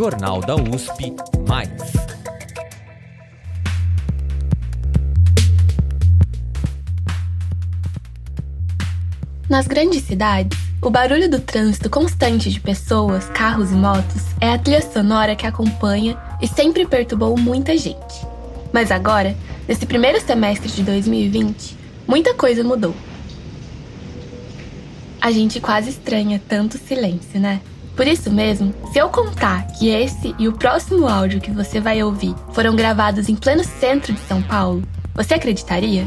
Jornal da USP Mais. Nas grandes cidades, o barulho do trânsito constante de pessoas, carros e motos é a trilha sonora que acompanha e sempre perturbou muita gente. Mas agora, nesse primeiro semestre de 2020, muita coisa mudou. A gente quase estranha tanto silêncio, né? Por isso mesmo, se eu contar que esse e o próximo áudio que você vai ouvir foram gravados em pleno centro de São Paulo, você acreditaria?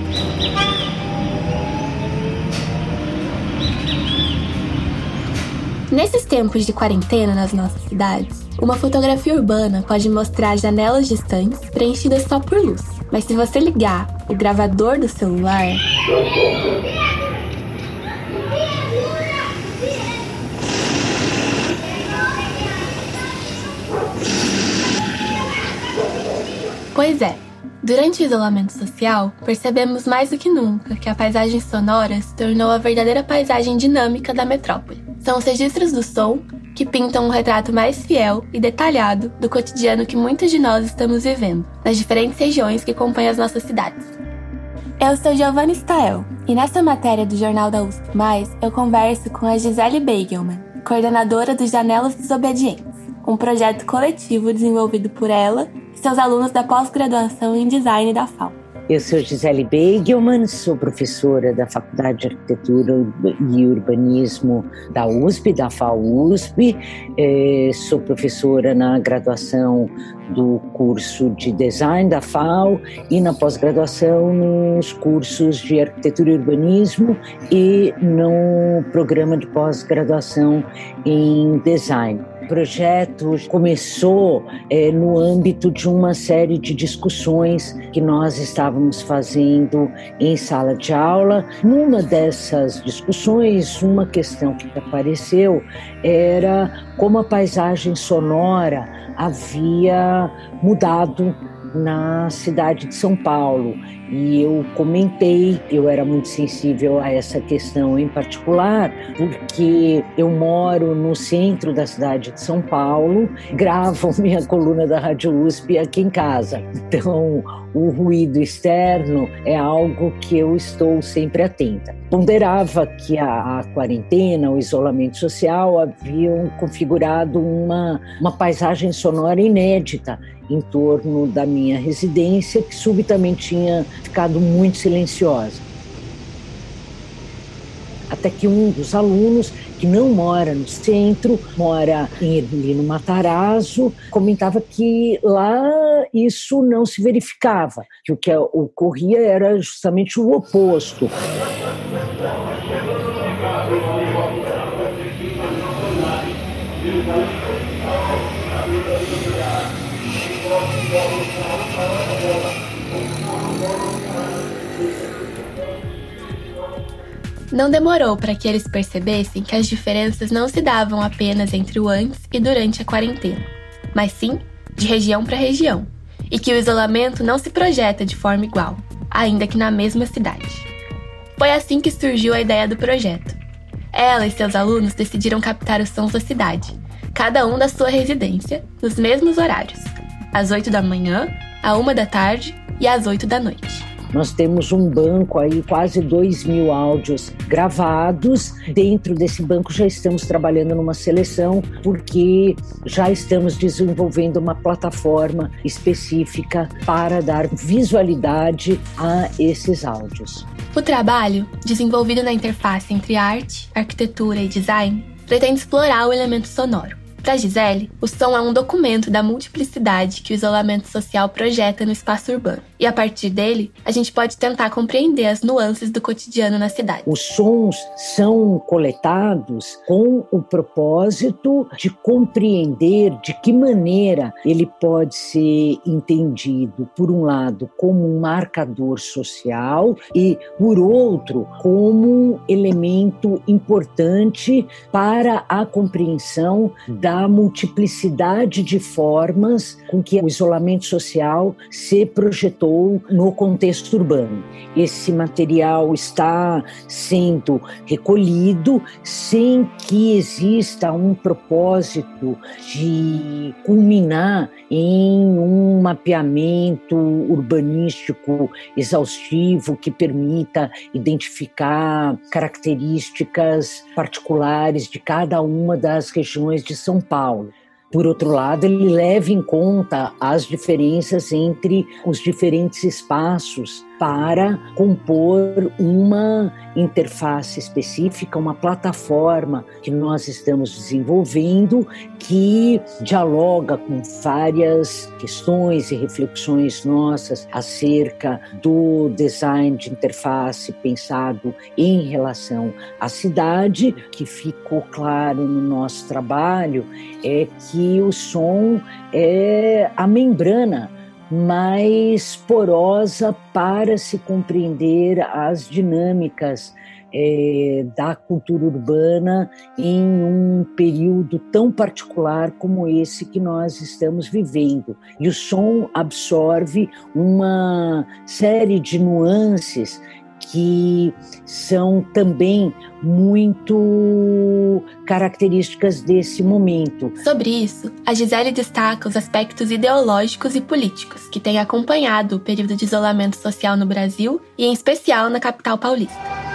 Nesses tempos de quarentena nas nossas cidades, uma fotografia urbana pode mostrar janelas distantes preenchidas só por luz. Mas se você ligar o gravador do celular. Pois é, durante o isolamento social, percebemos mais do que nunca que a paisagem sonora se tornou a verdadeira paisagem dinâmica da metrópole. São os registros do som que pintam um retrato mais fiel e detalhado do cotidiano que muitos de nós estamos vivendo, nas diferentes regiões que compõem as nossas cidades. Eu sou Giovanna Stael e nessa matéria do Jornal da USP, eu converso com a Gisele Beigelman, coordenadora do Janelas Desobedientes, um projeto coletivo desenvolvido por ela e seus alunos da pós-graduação em design da FAO. Eu sou Gisele Beigelman, sou professora da Faculdade de Arquitetura e Urbanismo da USP, da FAUSP. É, sou professora na graduação do curso de Design da FAO e na pós-graduação nos cursos de Arquitetura e Urbanismo e no programa de pós-graduação em Design. Projeto começou é, no âmbito de uma série de discussões que nós estávamos fazendo em sala de aula. Numa dessas discussões, uma questão que apareceu era como a paisagem sonora havia mudado na cidade de São Paulo e eu comentei, eu era muito sensível a essa questão em particular, porque eu moro no centro da cidade de São Paulo, gravo minha coluna da Rádio USP aqui em casa. Então, o ruído externo é algo que eu estou sempre atenta. Ponderava que a, a quarentena, o isolamento social haviam configurado uma, uma paisagem sonora inédita em torno da minha residência, que subitamente tinha ficado muito silenciosa. Até que um dos alunos, que não mora no centro, mora em Ermelino Matarazzo, comentava que lá isso não se verificava, que o que ocorria era justamente o oposto. Não demorou para que eles percebessem que as diferenças não se davam apenas entre o antes e durante a quarentena, mas sim de região para região, e que o isolamento não se projeta de forma igual, ainda que na mesma cidade. Foi assim que surgiu a ideia do projeto. Ela e seus alunos decidiram captar os sons da cidade, cada um da sua residência, nos mesmos horários, às 8 da manhã, à 1 da tarde e às 8 da noite. Nós temos um banco aí, quase 2 mil áudios gravados. Dentro desse banco já estamos trabalhando numa seleção, porque já estamos desenvolvendo uma plataforma específica para dar visualidade a esses áudios. O trabalho, desenvolvido na interface entre arte, arquitetura e design, pretende explorar o elemento sonoro para Gisele, o som é um documento da multiplicidade que o isolamento social projeta no espaço urbano. E a partir dele, a gente pode tentar compreender as nuances do cotidiano na cidade. Os sons são coletados com o propósito de compreender de que maneira ele pode ser entendido, por um lado, como um marcador social e, por outro, como um elemento importante para a compreensão da da multiplicidade de formas com que o isolamento social se projetou no contexto urbano. Esse material está sendo recolhido sem que exista um propósito de culminar em um mapeamento urbanístico exaustivo que permita identificar características particulares de cada uma das regiões de São Paulo. Por outro lado, ele leva em conta as diferenças entre os diferentes espaços para compor uma interface específica, uma plataforma que nós estamos desenvolvendo que dialoga com várias questões e reflexões nossas acerca do design de interface pensado em relação à cidade. Que ficou claro no nosso trabalho é que o som é a membrana mais porosa para se compreender as dinâmicas é, da cultura urbana em um período tão particular como esse que nós estamos vivendo. E o som absorve uma série de nuances que são também muito características desse momento. Sobre isso, a Gisele destaca os aspectos ideológicos e políticos que têm acompanhado o período de isolamento social no Brasil e, em especial, na capital paulista.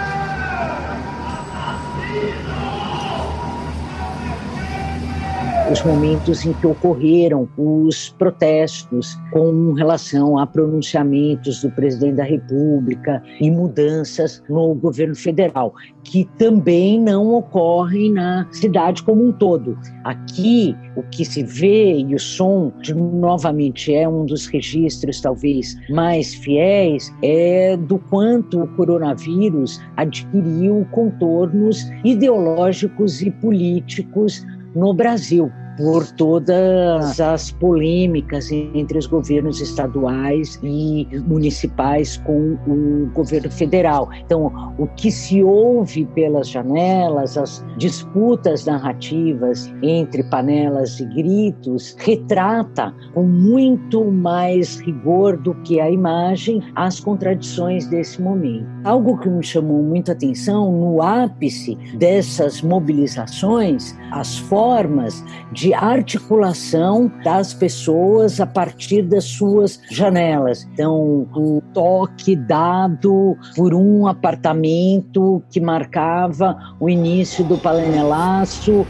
Os momentos em que ocorreram os protestos com relação a pronunciamentos do presidente da República e mudanças no governo federal, que também não ocorrem na cidade como um todo. Aqui, o que se vê e o som, de, novamente, é um dos registros talvez mais fiéis, é do quanto o coronavírus adquiriu contornos ideológicos e políticos no Brasil por todas as polêmicas entre os governos estaduais e municipais com o governo federal. Então, o que se ouve pelas janelas, as disputas narrativas entre panelas e gritos, retrata com muito mais rigor do que a imagem as contradições desse momento. Algo que me chamou muita atenção no ápice dessas mobilizações, as formas de de articulação das pessoas a partir das suas janelas. Então, um toque dado por um apartamento que marcava o início do panelaço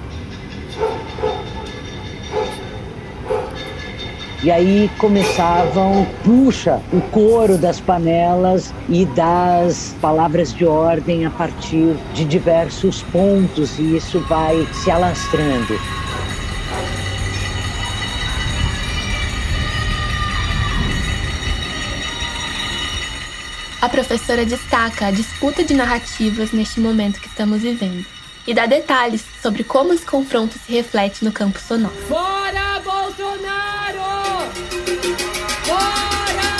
E aí começavam, puxa, o coro das panelas e das palavras de ordem a partir de diversos pontos, e isso vai se alastrando. A professora destaca a disputa de narrativas neste momento que estamos vivendo e dá detalhes sobre como esse confronto se reflete no campo sonoro. Fora Bolsonaro! Fora!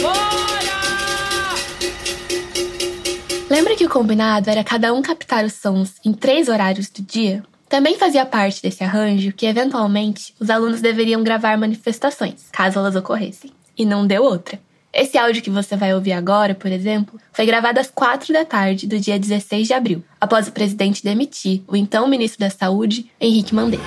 Fora! Lembra que o combinado era cada um captar os sons em três horários do dia? Também fazia parte desse arranjo que, eventualmente, os alunos deveriam gravar manifestações, caso elas ocorressem e não deu outra. Esse áudio que você vai ouvir agora, por exemplo, foi gravado às quatro da tarde do dia 16 de abril, após o presidente demitir o então ministro da Saúde, Henrique Mandetta.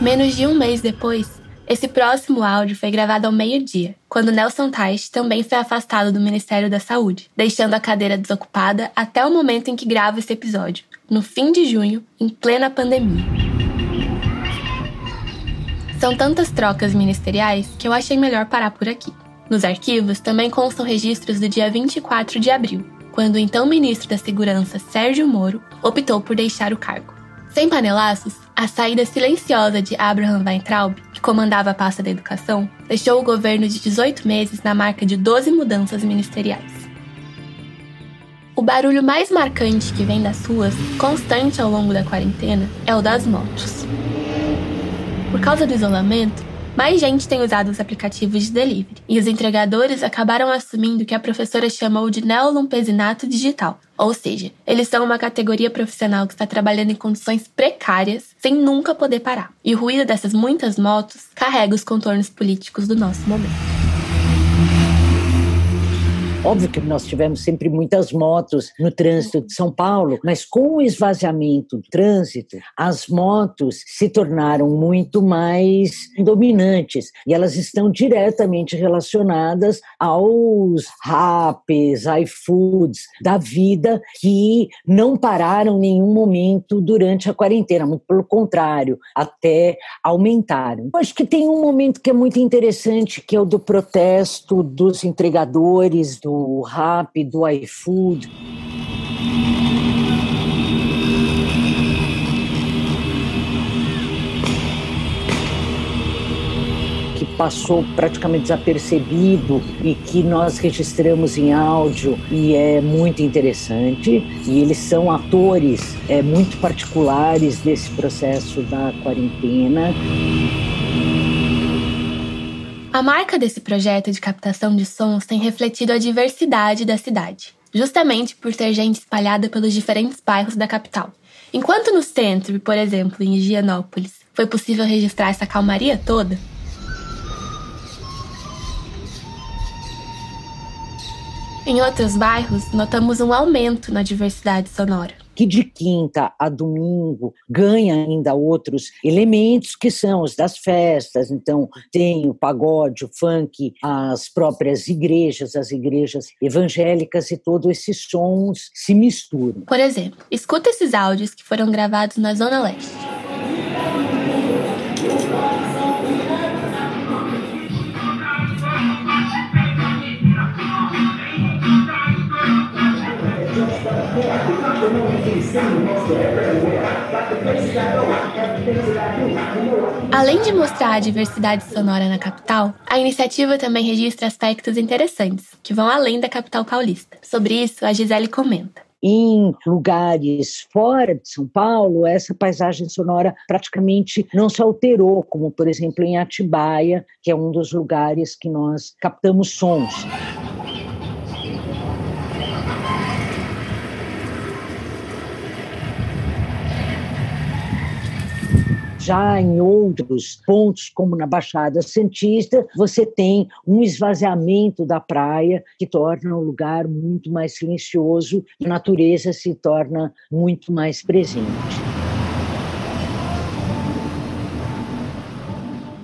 Menos de um mês depois, esse próximo áudio foi gravado ao meio-dia, quando Nelson Teich também foi afastado do Ministério da Saúde, deixando a cadeira desocupada até o momento em que gravo esse episódio, no fim de junho, em plena pandemia. São tantas trocas ministeriais que eu achei melhor parar por aqui. Nos arquivos também constam registros do dia 24 de abril, quando o então ministro da Segurança, Sérgio Moro, optou por deixar o cargo. Sem panelaços, a saída silenciosa de Abraham Weintraub, que comandava a pasta da educação, deixou o governo de 18 meses na marca de 12 mudanças ministeriais. O barulho mais marcante que vem das ruas, constante ao longo da quarentena, é o das motos. Por causa do isolamento, mais gente tem usado os aplicativos de delivery, e os entregadores acabaram assumindo o que a professora chamou de neolumpesinato digital, ou seja, eles são uma categoria profissional que está trabalhando em condições precárias, sem nunca poder parar. E o ruído dessas muitas motos carrega os contornos políticos do nosso momento. Óbvio que nós tivemos sempre muitas motos no trânsito de São Paulo, mas com o esvaziamento do trânsito, as motos se tornaram muito mais dominantes e elas estão diretamente relacionadas aos raps, iFoods da vida que não pararam em nenhum momento durante a quarentena, muito pelo contrário, até aumentaram. Eu acho que tem um momento que é muito interessante, que é o do protesto dos entregadores, do do Rap, do iFood. que passou praticamente desapercebido e que nós registramos em áudio e é muito interessante. E eles são atores é, muito particulares desse processo da quarentena. A marca desse projeto de captação de sons tem refletido a diversidade da cidade, justamente por ter gente espalhada pelos diferentes bairros da capital. Enquanto no centro, por exemplo, em Higienópolis, foi possível registrar essa calmaria toda, Em outros bairros, notamos um aumento na diversidade sonora que de quinta a domingo ganha ainda outros elementos que são os das festas. Então, tem o pagode, o funk, as próprias igrejas, as igrejas evangélicas e todos esses sons se misturam. Por exemplo, escuta esses áudios que foram gravados na Zona Leste. Além de mostrar a diversidade sonora na capital, a iniciativa também registra aspectos interessantes, que vão além da capital paulista. Sobre isso, a Gisele comenta em lugares fora de São Paulo, essa paisagem sonora praticamente não se alterou, como por exemplo em Atibaia, que é um dos lugares que nós captamos sons. Já em outros pontos, como na Baixada Santista, você tem um esvaziamento da praia que torna o lugar muito mais silencioso, a natureza se torna muito mais presente.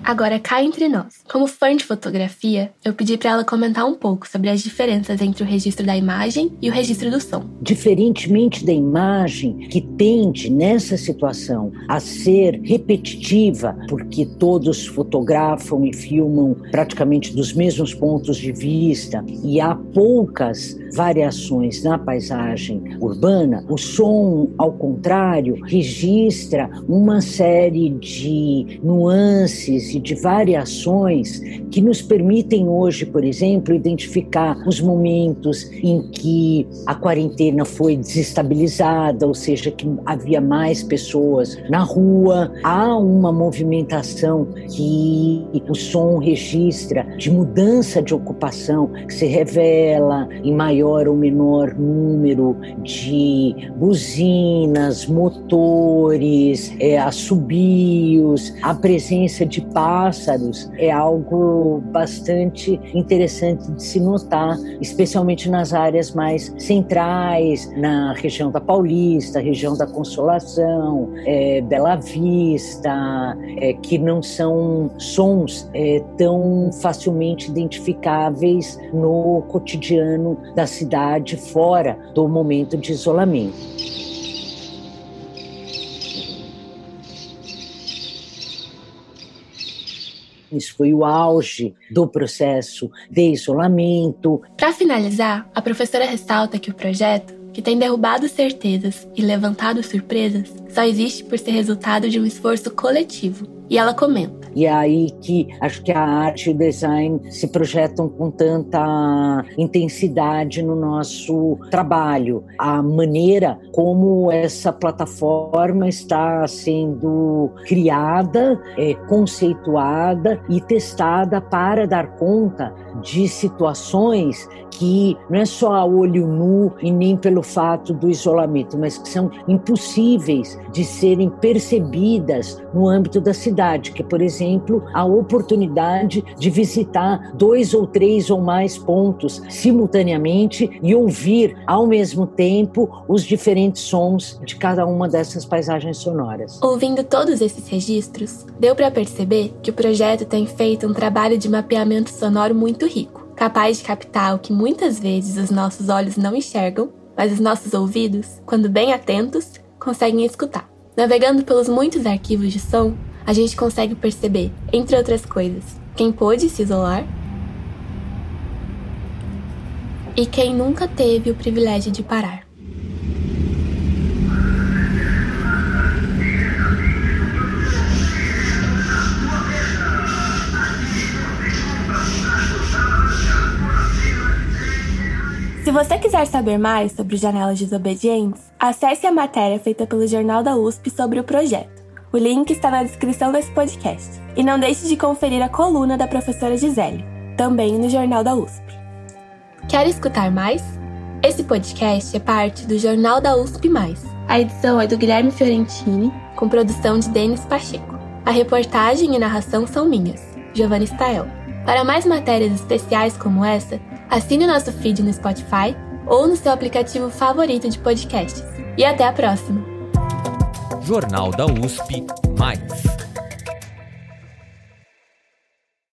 Agora, cá entre nós. Como fã de fotografia, eu pedi para ela comentar um pouco sobre as diferenças entre o registro da imagem e o registro do som. Diferentemente da imagem, que tende nessa situação a ser repetitiva, porque todos fotografam e filmam praticamente dos mesmos pontos de vista e há poucas variações na paisagem urbana, o som, ao contrário, registra uma série de nuances de variações que nos permitem hoje, por exemplo, identificar os momentos em que a quarentena foi desestabilizada, ou seja, que havia mais pessoas na rua, há uma movimentação que o som registra de mudança de ocupação que se revela em maior ou menor número de buzinas, motores, é, assobios, a presença de pássaros é algo bastante interessante de se notar, especialmente nas áreas mais centrais, na região da Paulista, região da Consolação, é, Bela Vista, é, que não são sons é, tão facilmente identificáveis no cotidiano da cidade fora do momento de isolamento. Isso foi o auge do processo de isolamento. Para finalizar, a professora ressalta que o projeto, que tem derrubado certezas e levantado surpresas, só existe por ser resultado de um esforço coletivo. E ela comenta: e é aí que acho que a arte e o design se projetam com tanta intensidade no nosso trabalho. A maneira como essa plataforma está sendo criada, é, conceituada e testada para dar conta de situações que não é só a olho nu e nem pelo fato do isolamento, mas que são impossíveis de serem percebidas no âmbito da cidade, que, por exemplo, a oportunidade de visitar dois ou três ou mais pontos simultaneamente e ouvir ao mesmo tempo os diferentes sons de cada uma dessas paisagens sonoras. Ouvindo todos esses registros, deu para perceber que o projeto tem feito um trabalho de mapeamento sonoro muito rico capaz de captar o que muitas vezes os nossos olhos não enxergam, mas os nossos ouvidos, quando bem atentos, conseguem escutar. Navegando pelos muitos arquivos de som, a gente consegue perceber, entre outras coisas, quem pôde se isolar e quem nunca teve o privilégio de parar. Se você quiser saber mais sobre janelas desobedientes, acesse a matéria feita pelo Jornal da USP sobre o projeto. O link está na descrição desse podcast. E não deixe de conferir a coluna da professora Gisele, também no Jornal da USP. Quer escutar mais? Esse podcast é parte do Jornal da USP. A edição é do Guilherme Fiorentini, com produção de Denis Pacheco. A reportagem e narração são minhas, Giovanni Stael. Para mais matérias especiais como essa, assine o nosso feed no Spotify ou no seu aplicativo favorito de podcasts. E até a próxima! Jornal da USP Mais.